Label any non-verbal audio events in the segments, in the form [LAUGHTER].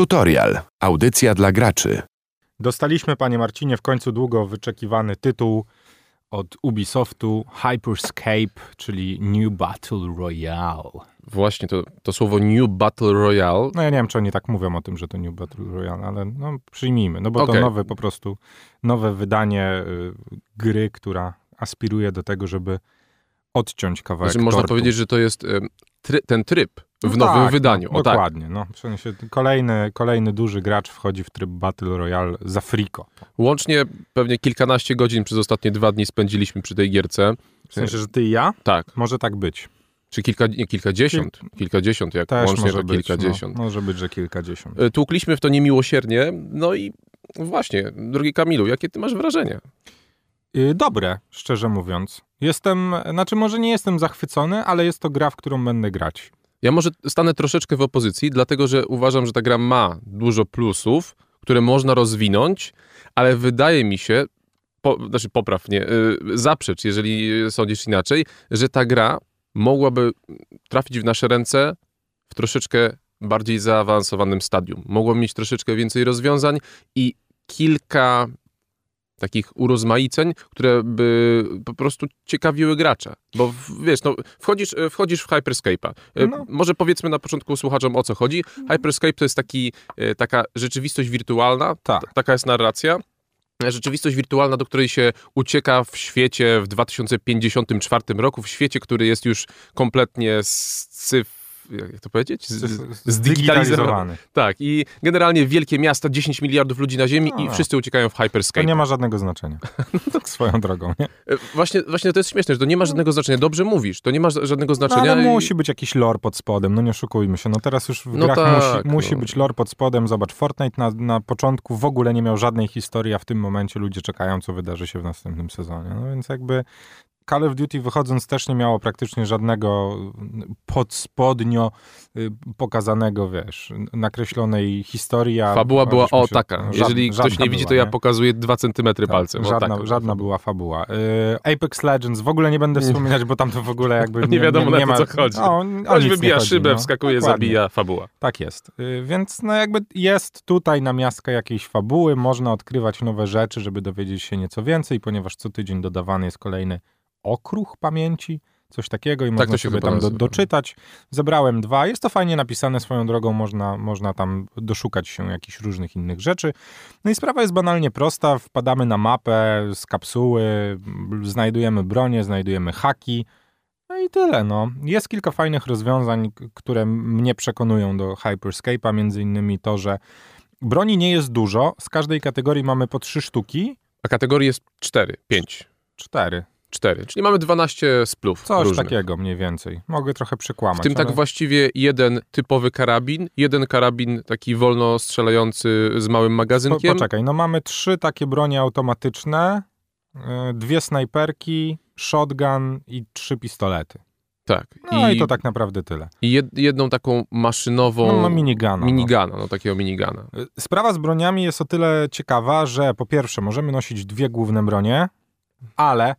Tutorial. Audycja dla graczy. Dostaliśmy, panie Marcinie, w końcu długo wyczekiwany tytuł od Ubisoftu Hyperscape, czyli New Battle Royale. Właśnie, to, to słowo New Battle Royale. No ja nie wiem, czy oni tak mówią o tym, że to New Battle Royale, ale no przyjmijmy, no bo to Okej. nowe po prostu, nowe wydanie y, gry, która aspiruje do tego, żeby odciąć kawałek Znaczy, można tortu. powiedzieć, że to jest em, try, ten tryb w No nowym tak, wydaniu. No, o tak. dokładnie, no. W sensie kolejny, kolejny duży gracz wchodzi w tryb Battle Royale za friko. Łącznie pewnie kilkanaście godzin przez ostatnie dwa dni spędziliśmy przy tej gierce. W sensie, że ty i ja? Tak. Może tak być. Czy kilka, nie, kilkadziesiąt. Kilkadziesiąt, jak Też łącznie może to być. kilkadziesiąt. No, może być, że kilkadziesiąt. E, Tłukliśmy w to niemiłosiernie. No i właśnie, drogi Kamilu, jakie ty masz wrażenie? Y, Dobre, szczerze mówiąc. Jestem, znaczy może nie jestem zachwycony, ale jest to gra, w którą będę grać. Ja może stanę troszeczkę w opozycji, dlatego że uważam, że ta gra ma dużo plusów, które można rozwinąć, ale wydaje mi się, po, znaczy popraw, nie, y, zaprzecz, jeżeli sądzisz inaczej, że ta gra mogłaby trafić w nasze ręce w troszeczkę bardziej zaawansowanym stadium. Mogłaby mieć troszeczkę więcej rozwiązań i kilka takich urozmaiceń, które by po prostu ciekawiły gracza. Bo wiesz, no, wchodzisz, wchodzisz w Hyperscape'a. E, No. Może powiedzmy na początku słuchaczom o co chodzi. Hyperscape to jest taki, e, taka rzeczywistość wirtualna, Tak. T- taka jest narracja. E, Rzeczywistość wirtualna, do której się ucieka w świecie w 2054 roku, w świecie, który jest już kompletnie scyf... Jak to powiedzieć? [LAUGHS] Zdigitalizowany. Tak, i generalnie wielkie miasta, 10 miliardów ludzi na Ziemi i A. wszyscy uciekają w To Hyperscape. nie ma żadnego znaczenia. [LAUGHS] tak swoją drogą, nie? E, Właśnie, właśnie to jest śmieszne, że to nie ma żadnego znaczenia. Dobrze mówisz, to nie ma ża- żadnego No, znaczenia. ale i- musi być jakiś lore pod spodem, no nie oszukujmy się. No teraz już w No grach tak, musi, musi no. być lore pod spodem. Zobacz, Fortnite na, na początku w ogóle nie miał żadnej historii, a w tym momencie ludzie czekają, co wydarzy się w następnym sezonie. No więc jakby Call of Duty wychodząc też nie miało praktycznie żadnego podspodnio y, pokazanego, wiesz, nakreślonej historii. Fabuła była o się- taka. no, żadna- Jeżeli ktoś nie widzi, była, to ja nie? pokazuję 2 centymetry Tak, palcem. Żadna, tak, żadna była fabuła. Y, Apex Legends w ogóle nie będę wspominać, bo tam to w ogóle jakby [LAUGHS] Nie wiadomo, na nie co ma, chodzi. O, o Ktoś nie wybija chodzi, szybę, no. wskakuje, Dokładnie. zabija, fabuła. Tak jest. Y, Więc no jakby jest tutaj na miastkę jakiejś fabuły, można odkrywać nowe rzeczy, żeby dowiedzieć się nieco więcej, ponieważ co tydzień dodawany jest kolejny okruch pamięci, coś takiego i można Tak się sobie tam do, doczytać. Zebrałem dwa. Jest to fajnie napisane swoją drogą, można, można tam doszukać się jakichś różnych innych rzeczy. No i sprawa jest banalnie prosta. Wpadamy na mapę z kapsuły, znajdujemy bronię, znajdujemy haki. No i tyle, no. Jest kilka fajnych rozwiązań, które mnie przekonują do Hyperscape'a, między innymi to, że broni nie jest dużo, z każdej kategorii mamy po trzy sztuki, A kategorii jest 4, 5, cztery, 4. Czyli mamy 12 splów coś różnych. takiego mniej więcej. Mogę trochę przekłamać. W tym tak ale- właściwie jeden typowy karabin, jeden karabin taki wolno strzelający z małym Po, magazynkiem. poczekaj, no mamy trzy takie bronie automatyczne, y, dwie snajperki, shotgun i trzy pistolety. Tak. No i, to tak naprawdę tyle. i jed, jedną taką maszynową... No, no minigana. no. minigana, no takiego minigana. Y, Sprawa z broniami jest o tyle ciekawa, że po pierwsze możemy nosić dwie główne bronie, ale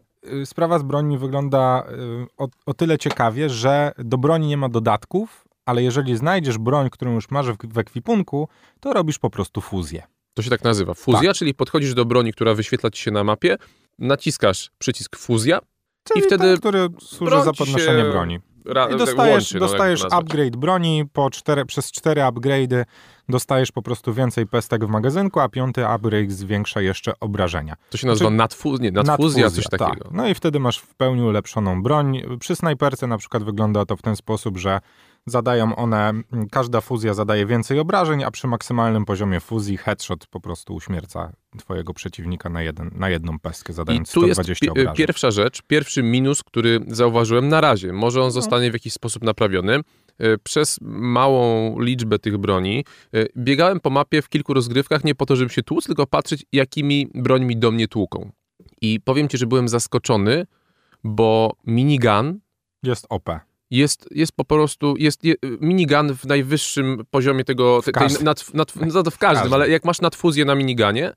sprawa z broni wygląda y, o, o tyle ciekawie, że do broni nie ma dodatków, ale jeżeli znajdziesz broń, którą już masz w, w ekwipunku, to robisz po prostu fuzję. To się tak nazywa. Fuzja, czyli podchodzisz do broni, która wyświetla ci się na mapie, naciskasz przycisk fuzja Czyli wtedy ten, który służy za podnoszenie broni. Ra- I dostajesz, łączy, no, to dostajesz nazwać. upgrade broni, po cztery, przez cztery upgrade'y dostajesz po prostu więcej pestek w magazynku, a piąty upgrade zwiększa jeszcze obrażenia. To się nazywa Znaczy- nadfuzja, nie, nadfuzja, coś tak. takiego. No i wtedy masz w pełni ulepszoną broń. Przy snajperce na przykład wygląda to w ten sposób, że zadają one, każda fuzja zadaje więcej obrażeń, a przy maksymalnym poziomie fuzji headshot po prostu uśmierca twojego przeciwnika na, jeden, na jedną pestkę, I zadając tu jest 120 pi- obrażeń. pierwsza rzecz, pierwszy minus, który zauważyłem na razie. Może on zostanie w jakiś sposób naprawiony. E, Przez małą liczbę tych broni e, biegałem po mapie w kilku rozgrywkach nie po to, żeby się tłuc, tylko patrzeć, jakimi brońmi do mnie tłuką. I powiem ci, że byłem zaskoczony, bo minigun Jest OP. jest, jest po prostu, jest je, minigun w najwyższym poziomie tego, te, tej, każdym. nad, nad, [LAUGHS] no w każdym, każdym. ale jak masz nadfuzję na miniganie,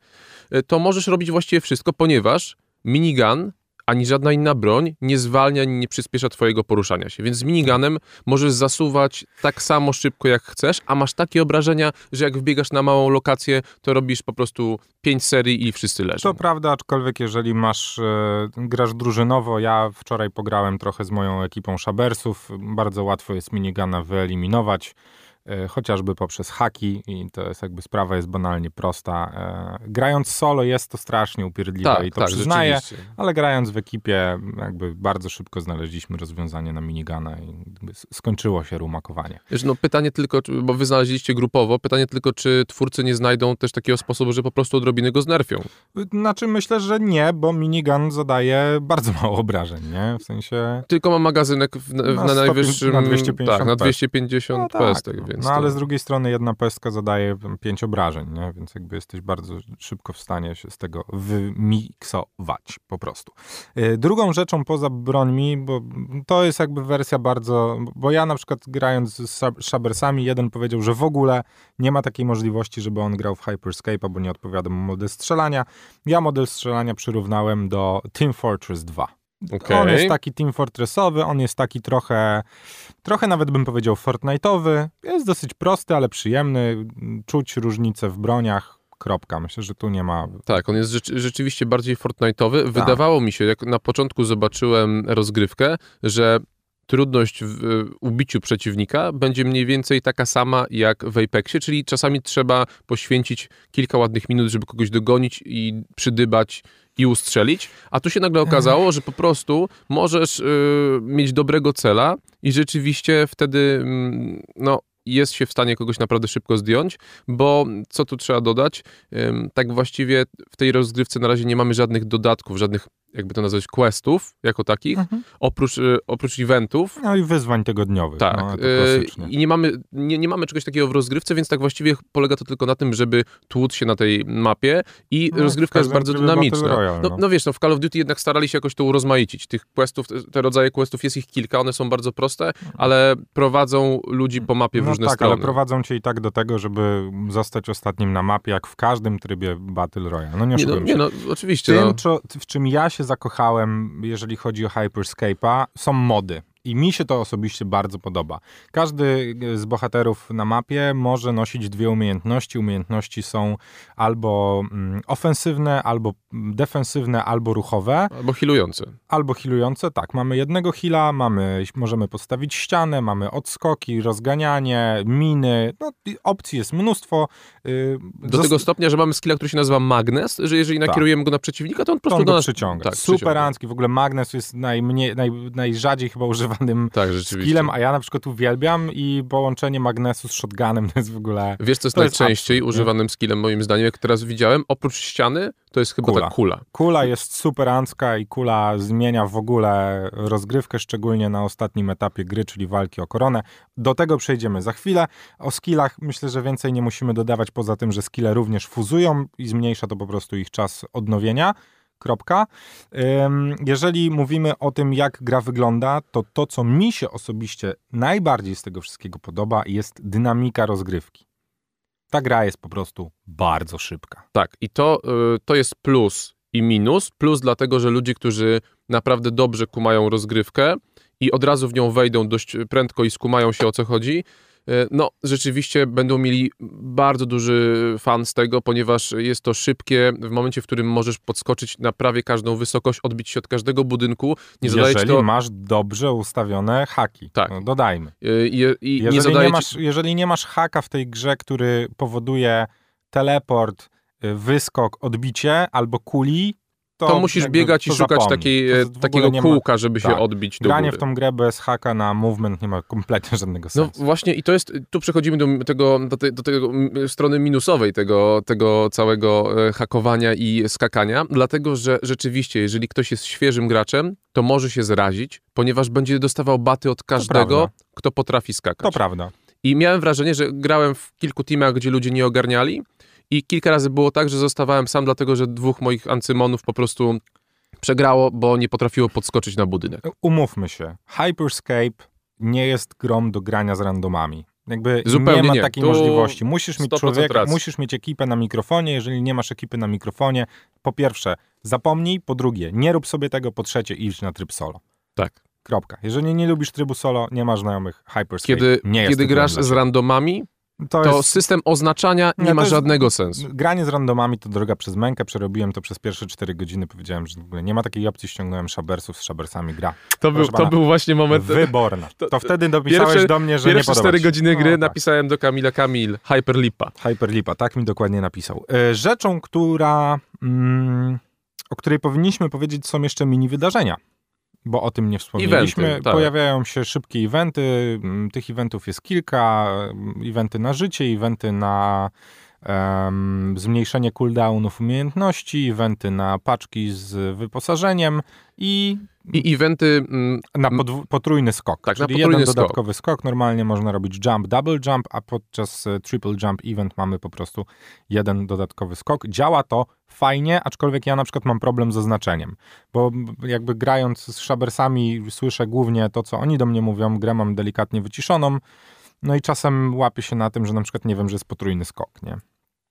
y, to możesz robić właściwie wszystko, ponieważ minigun ani żadna inna broń nie zwalnia, ani nie przyspiesza twojego poruszania się. Więc z miniganem możesz zasuwać tak samo szybko, jak chcesz, a masz takie obrażenia, że jak wbiegasz na małą lokację, to robisz po prostu pięć serii i wszyscy leżą. To prawda, aczkolwiek jeżeli masz, e, grasz drużynowo, ja wczoraj pograłem trochę z moją ekipą Shabersów, bardzo łatwo jest minigana wyeliminować. E, chociażby poprzez haki i to jest jakby sprawa jest banalnie prosta. E, grając solo jest to strasznie upierdliwe tak, i to tak, przyznaję, ale grając w ekipie jakby bardzo szybko znaleźliśmy rozwiązanie na minigana i skończyło się rumakowanie. Wiesz, no pytanie tylko, bo wy znaleźliście grupowo, pytanie tylko, czy twórcy nie znajdą też takiego sposobu, że po prostu odrobiny go znerfią. Znaczy myślę, że nie, bo minigun zadaje bardzo mało obrażeń, nie? W sensie... Tylko ma magazynek w, w, na, Na 100 najwyższym... na 250 tak, na pestek. 250 No tak, pestek, no. Więc no ale to- z drugiej strony jedna pestka zadaje pięć obrażeń, nie? więc jakby jesteś bardzo szybko w stanie się z tego wymiksować po prostu. Y, Drugą rzeczą poza brońmi, bo to jest jakby wersja bardzo, bo ja na przykład grając z Shab- Shabersami, jeden powiedział, że w ogóle nie ma takiej możliwości, żeby on grał w Hyperscape, bo nie odpowiada mu model strzelania. Ja model strzelania przyrównałem do Team Fortress 2. Okej. On jest taki Team Fortressowy, on jest taki trochę, trochę nawet bym powiedział Fortnite'owy. Jest dosyć prosty, ale przyjemny. Czuć różnice w broniach. Kropka. Myślę, że tu nie ma. Tak, on jest rzeczy, rzeczywiście bardziej Fortnite'owy. Wydawało mi się, jak na początku zobaczyłem rozgrywkę, że trudność w ubiciu przeciwnika będzie mniej więcej taka sama jak w Apexie, czyli czasami trzeba poświęcić kilka ładnych minut, żeby kogoś dogonić i przydybać i ustrzelić, a tu się nagle okazało, że po prostu możesz y, mieć dobrego cela i rzeczywiście wtedy mm, no, jest się w stanie kogoś naprawdę szybko zdjąć, bo co tu trzeba dodać, tak właściwie w tej rozgrywce na razie nie mamy żadnych dodatków, żadnych, jakby to nazwać, questów jako takich, oprócz, y, oprócz eventów. No i wyzwań tygodniowych. Tak, No, to y, i nie mamy, nie, nie mamy czegoś takiego w rozgrywce, więc tak właściwie polega to tylko na tym, żeby tłuc się na tej mapie i No, rozgrywka jest bardzo dynamiczna. Royale, no, no. no wiesz, no w Call of Duty jednak starali się jakoś to urozmaicić. Tych questów, te- rodzaje questów jest ich kilka, one są bardzo proste, ale prowadzą ludzi po mapie w no różne tak, strony. ale prowadzą cię i tak do tego, żeby zostać ostatnim na mapie, jak w każdym trybie Battle Royale. No nie nie, no, nie no, oczywiście. Tym, no. w czym ja się zakochałem, jeżeli chodzi o Hyperscape'a, są mody. I mi się to osobiście bardzo podoba. Każdy z bohaterów na mapie może nosić dwie umiejętności. Umiejętności są albo mm, ofensywne, albo mm, defensywne, albo ruchowe, Albo healujące. albo healujące. Tak, mamy jednego heala, mamy, możemy postawić ścianę, mamy odskoki, rozganianie, miny. No, opcji jest mnóstwo. Yy, Do tego stopnia, że mamy skilla, który się nazywa Magnes, że jeżeli nakierujemy go na przeciwnika, to on po to prostu on do go nas przyciąga. Tak, Super przyciąga. Anski, w ogóle Magnes jest najmniej, naj, najrzadziej chyba używanym [LAUGHS] Tak, rzeczywiście. skillem, a ja na przykład uwielbiam i połączenie Magnesu z shotgunem [LAUGHS] to jest w ogóle... Wiesz, co jest jest najczęściej nie? używanym skillem, moim zdaniem, jak teraz widziałem? Oprócz ściany, to jest chyba Kula. ta kula. Kula jest super Anska i kula zmienia w ogóle rozgrywkę, szczególnie na ostatnim etapie gry, czyli walki o koronę. Do tego przejdziemy za chwilę. O skillach myślę, że więcej nie musimy dodawać, poza tym, że skille również fuzują i zmniejsza to po prostu ich czas odnowienia. Kropka. Jeżeli mówimy o tym, jak gra wygląda, to to, co mi się osobiście najbardziej z tego wszystkiego podoba, jest dynamika rozgrywki. Ta gra jest po prostu bardzo szybka. Tak, i to, y, to jest plus i minus. Plus dlatego, że ludzie, którzy naprawdę dobrze kumają rozgrywkę i od razu w nią wejdą dość prędko i skumają się o co chodzi, no rzeczywiście będą mieli bardzo duży fan z tego, ponieważ jest to szybkie w momencie, w którym możesz podskoczyć na prawie każdą wysokość, odbić się od każdego budynku, nie jeżeli to... masz dobrze ustawione haki. Tak. No, dodajmy. y, I, Jeżeli nie nie, masz, jeżeli nie masz haka w tej grze, który powoduje teleport, y, wyskok, odbicie albo kuli, to, To musisz biegać i to szukać zapomnij. takiej, e, takiego nie ma- kółka, żeby się tak. odbić do Granie góry. w tą grę bez haka na movement nie ma kompletnie żadnego No sensu. właśnie i to jest, tu przechodzimy do tego, do, te, do tego strony minusowej tego, tego całego e, hakowania i skakania, dlatego że rzeczywiście, jeżeli ktoś jest świeżym graczem, to może się zrazić, ponieważ będzie dostawał baty od każdego, kto potrafi skakać. To prawda. I miałem wrażenie, że grałem w kilku teamach, gdzie ludzie nie ogarniali i kilka razy było tak, że zostawałem sam, dlatego że dwóch moich ancymonów po prostu przegrało, bo nie potrafiło podskoczyć na budynek. Umówmy się, Hyperscape nie jest grą do grania z randomami. Jakby Zupełnie nie ma nie. takiej Tu możliwości. Musisz mieć 100% człowieka, racji. musisz mieć ekipę na mikrofonie. Jeżeli nie masz ekipy na mikrofonie, po pierwsze, zapomnij, po drugie, nie rób sobie tego, po trzecie, idź na tryb solo. Tak. Kropka. Jeżeli nie lubisz trybu solo, nie masz znajomych Hyperscape. Kiedy, nie kiedy grasz z randomami, to, to jest, system oznaczania nie, Nie, ma jest- żadnego sensu. Granie z randomami to droga przez mękę. Przerobiłem to przez pierwsze 4 godziny. Powiedziałem, że w ogóle nie ma takiej opcji. Ściągnąłem Shabersów, z Shabersami gra. To był, proszę to pana. był właśnie moment... Wyborna. to- To wtedy dopisałeś pierwsze- do mnie, że nie Pierwsze podoba 4 ci. godziny gry No, tak. napisałem do Kamila Kamil, Hyperlipa. Hyperlipa, tak mi dokładnie napisał. E, Rzeczą, która, mm, o której powinniśmy powiedzieć, są jeszcze mini wydarzenia. Bo o tym nie wspomnieliśmy. Eventy, tak. Pojawiają się szybkie eventy. Tych eventów jest kilka. Eventy na życie, eventy na em, zmniejszenie cooldownów umiejętności, eventy na paczki z wyposażeniem i I eventy... Mm, na podw- potrójny skok. Tak, na czyli jeden skok. dodatkowy skok. Normalnie można robić jump, double jump, a podczas e, triple jump event mamy po prostu jeden dodatkowy skok. Działa to fajnie, aczkolwiek ja na przykład mam problem ze znaczeniem, bo jakby grając z szabersami słyszę głównie to, co oni do mnie mówią, grę mam delikatnie wyciszoną, no i czasem łapię się na tym, że na przykład nie wiem, że jest potrójny skok, nie?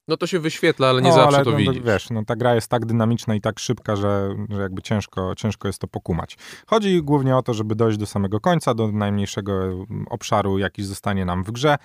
No to się wyświetla, ale nie no, zawsze ale, to no, widzisz. Wiesz, no ta gra jest tak dynamiczna i tak szybka, że, że jakby ciężko, ciężko jest to pokumać. Chodzi głównie o to, żeby dojść do samego końca, do najmniejszego mm, obszaru, jaki zostanie nam w grze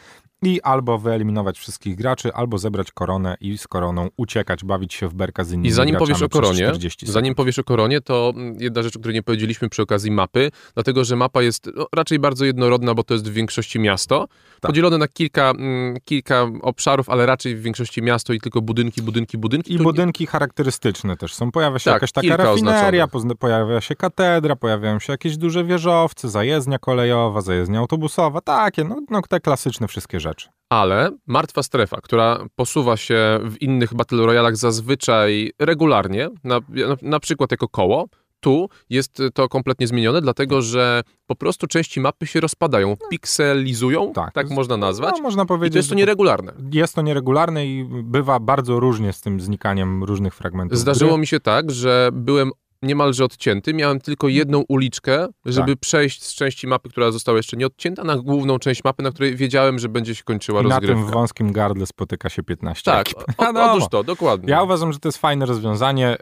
i albo wyeliminować wszystkich graczy, albo zebrać koronę i z koroną uciekać, bawić się w berka z innymi I zanim powiesz o koronie, 40 sekund. zanim powiesz o koronie, to mm, jedna rzecz, o której nie powiedzieliśmy przy okazji mapy, dlatego że mapa jest no, raczej bardzo jednorodna, bo to jest w większości miasto, Tak. podzielone na kilka, mm, kilka obszarów, ale raczej w większości miasto i tylko budynki, budynki, budynki. I budynki charakterystyczne też są. Pojawia się Tak, jakaś taka rafineria, oznaczonych. pojawia się katedra, pojawiają się jakieś duże wieżowce, zajezdnia kolejowa, zajezdnia autobusowa, takie, no, no te klasyczne wszystkie rzeczy. Ale martwa strefa, która posuwa się w innych Battle Royalach zazwyczaj regularnie, na, na, na przykład jako koło, tu jest to kompletnie zmienione, dlatego że po prostu części mapy się rozpadają, pikselizują, tak, Tak. można nazwać, No, można i powiedzieć, to jest to nieregularne. jest to nieregularne i bywa bardzo różnie z tym znikaniem różnych fragmentów. Zdarzyło gry. mi się tak, że byłem niemalże odcięty, miałem tylko jedną uliczkę, żeby Tak. przejść z części mapy, która została jeszcze nie odcięta, na główną część mapy, na której wiedziałem, że będzie się kończyła I na tym rozgrywka. wąskim gardle spotyka się 15 Tak, ekip. o, [LAUGHS] Wiadomo. otóż to, dokładnie. Ja uważam, że to jest fajne rozwiązanie.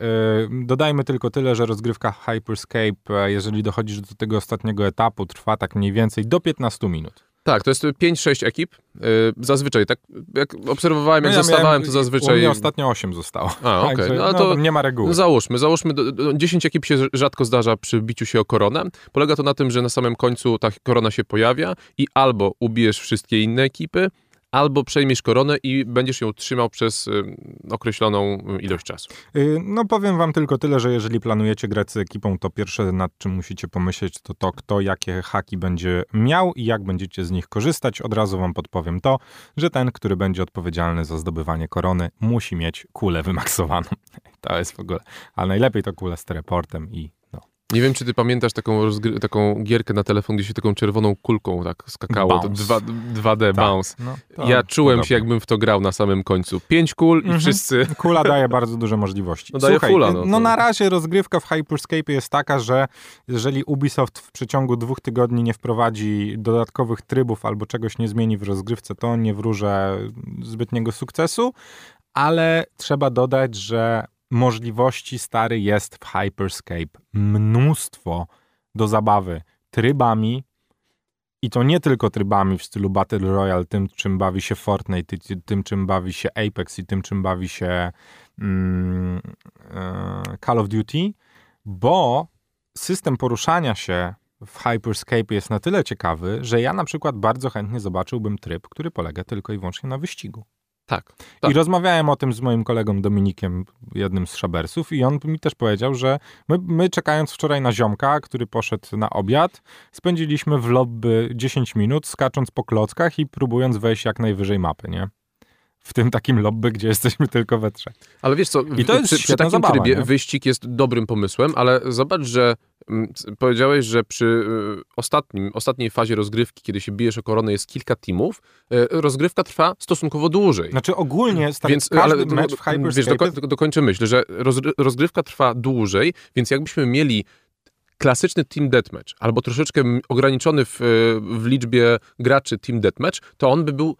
Yy, Dodajmy tylko tyle, że rozgrywka Hyperscape, e, jeżeli dochodzisz do tego ostatniego etapu, trwa tak mniej więcej do 15 minut. Tak, to jest 5-6 ekip. Yy, zazwyczaj, tak jak obserwowałem, jak No ja zostawałem, miałem- to U zazwyczaj... mnie ostatnio 8 zostało. A, [LAUGHS] okej, Także, no no, to- nie ma reguły. No załóżmy, załóżmy, do- do- 10 ekip się rzadko zdarza przy biciu się o koronę. Polega to na tym, że na samym końcu ta korona się pojawia i albo ubijesz wszystkie inne ekipy, albo przejmiesz koronę i będziesz ją trzymał przez y, określoną y, ilość czasu. Yy, No powiem wam tylko tyle, że jeżeli planujecie grać z ekipą, to pierwsze nad czym musicie pomyśleć, to to, kto jakie haki będzie miał i jak będziecie z nich korzystać. Od razu wam podpowiem to, że ten, który będzie odpowiedzialny za zdobywanie korony, musi mieć kulę wymaksowaną. [LAUGHS] To jest w ogóle, ale najlepiej to kulę z teleportem i. Nie wiem, czy ty pamiętasz taką, taką gierkę na telefon, gdzie się taką czerwoną kulką tak skakało, to Bounce. 2, 2D bounce. No, to Ja czułem podobnie. się, jakbym w to grał na samym końcu. Pięć kul i Mhm. wszyscy... [LAUGHS] Kula daje bardzo duże możliwości. No daje Słuchaj, fula, no, no to- na razie rozgrywka w Hyperscape jest taka, że jeżeli Ubisoft w przeciągu dwóch tygodni nie wprowadzi dodatkowych trybów albo czegoś nie zmieni w rozgrywce, to nie wróżę zbytniego sukcesu, ale trzeba dodać, że możliwości stary jest w Hyperscape mnóstwo do zabawy trybami, i to nie tylko trybami w stylu Battle Royale, tym czym bawi się Fortnite, ty- tym czym bawi się Apex i tym czym bawi się mm, e, Call of Duty, bo system poruszania się w Hyperscape jest na tyle ciekawy, że ja na przykład bardzo chętnie zobaczyłbym tryb, który polega tylko i wyłącznie na wyścigu. Tak. Tak. I rozmawiałem o tym z moim kolegą Dominikiem, jednym z Szabersów, i on mi też powiedział, że my, my czekając wczoraj na ziomka, który poszedł na obiad, spędziliśmy w lobby 10 minut, skacząc po klockach i próbując wejść jak najwyżej mapy, nie? W tym takim lobby, gdzie [LAUGHS] jesteśmy tylko we trzech. Ale wiesz co, I to jest przy, przy takim zabawa, trybie nie? wyścig jest dobrym pomysłem, ale zobacz, że powiedziałeś, że przy y, ostatnim, ostatniej fazie rozgrywki, kiedy się bijesz o koronę, jest kilka teamów, y, rozgrywka trwa stosunkowo dłużej. Znaczy ogólnie stary, Więc, każdy ale mecz w wiesz, Hyperscape... doko, dokończę myśl, że rozgry- rozgrywka trwa dłużej, więc jakbyśmy mieli klasyczny Team Deathmatch, albo troszeczkę ograniczony w, w liczbie graczy Team Deathmatch, to on by był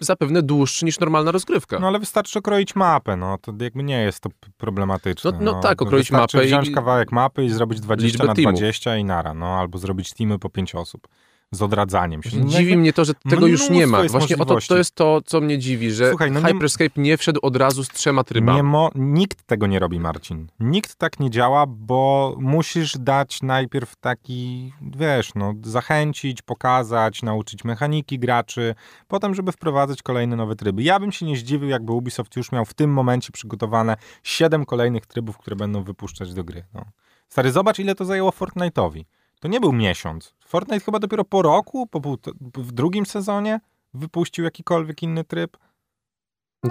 zapewne dłuższy niż normalna rozgrywka. No ale wystarczy okroić mapę, no to jakby nie jest to problematyczne. No, no tak, okroić wystarczy mapę wziąć i- kawałek mapy i zrobić 20 Liczbę na teamów. 20 i nara, no albo zrobić teamy po 5 osób z odradzaniem się. No, Dziwi mnie to, że tego już nie ma. Właśnie o to, to jest to, co mnie dziwi, że Słuchaj, no nie- Hyperscape nie wszedł od razu z trzema trybami. Nie mo- nikt tego nie robi, Marcin. Nikt tak nie działa, bo musisz dać najpierw taki, wiesz, no, zachęcić, pokazać, nauczyć mechaniki graczy, potem, żeby wprowadzać kolejne nowe tryby. Ja bym się nie zdziwił, jakby Ubisoft już miał w tym momencie przygotowane siedem kolejnych trybów, które będą wypuszczać do gry. No. Stary, zobacz, ile to zajęło Fortnite'owi. To nie był miesiąc. Fortnite chyba dopiero po roku, po pół, w drugim sezonie wypuścił jakikolwiek inny tryb.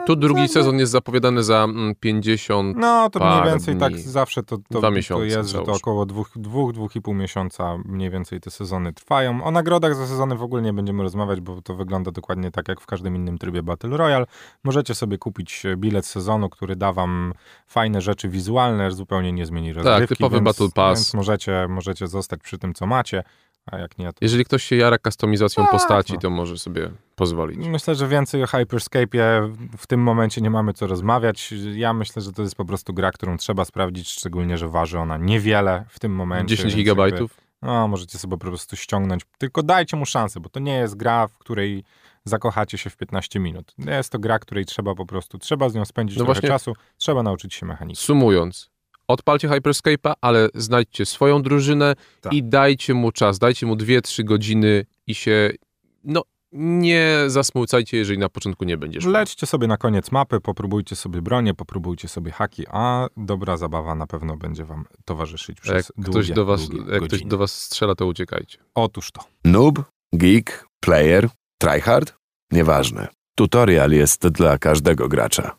Tu drugi sezon jest zapowiadany za mm, 50. No, to mniej więcej tak dni. zawsze to, to, Dwa to miesiące, jest, że to około dwóch, dwóch, dwóch i pół miesiąca mniej więcej te sezony trwają. O nagrodach za sezony w ogóle nie będziemy rozmawiać, bo to wygląda dokładnie tak jak w każdym innym trybie Battle Royale. Możecie sobie kupić bilet sezonu, który da wam fajne rzeczy wizualne, zupełnie nie zmieni rozgrywki. Tak, typowy więc, Battle Pass. Więc możecie, możecie zostać przy tym, co macie, a jak nie, to Jeżeli ktoś się jara kustomizacją Tak, postaci, no. to może sobie pozwolić. Myślę, że więcej o Hyperscape'ie w tym momencie nie mamy co rozmawiać. Ja myślę, że to jest po prostu gra, którą trzeba sprawdzić, szczególnie, że waży ona niewiele w tym momencie. 10 więc gigabajtów. Jakby, no, możecie sobie po prostu ściągnąć. Tylko dajcie mu szansę, bo to nie jest gra, w której zakochacie się w 15 minut. Jest to gra, której trzeba po prostu, trzeba z nią spędzić No trochę czasu, trzeba nauczyć się mechaniki. Sumując, odpalcie Hyperscape'a, ale znajdźcie swoją drużynę Tak. i dajcie mu czas, dajcie mu 2-3 godziny i się, no, nie zasmucajcie, jeżeli na początku nie będziesz. Lećcie sobie na koniec mapy, popróbujcie sobie bronię, popróbujcie sobie haki, a dobra zabawa na pewno będzie wam towarzyszyć A Jak przez długie, ktoś, do was, długie jak ktoś godziny. do was strzela, to uciekajcie. Otóż to. Noob, geek, player, tryhard? Nieważne. Tutorial jest dla każdego gracza.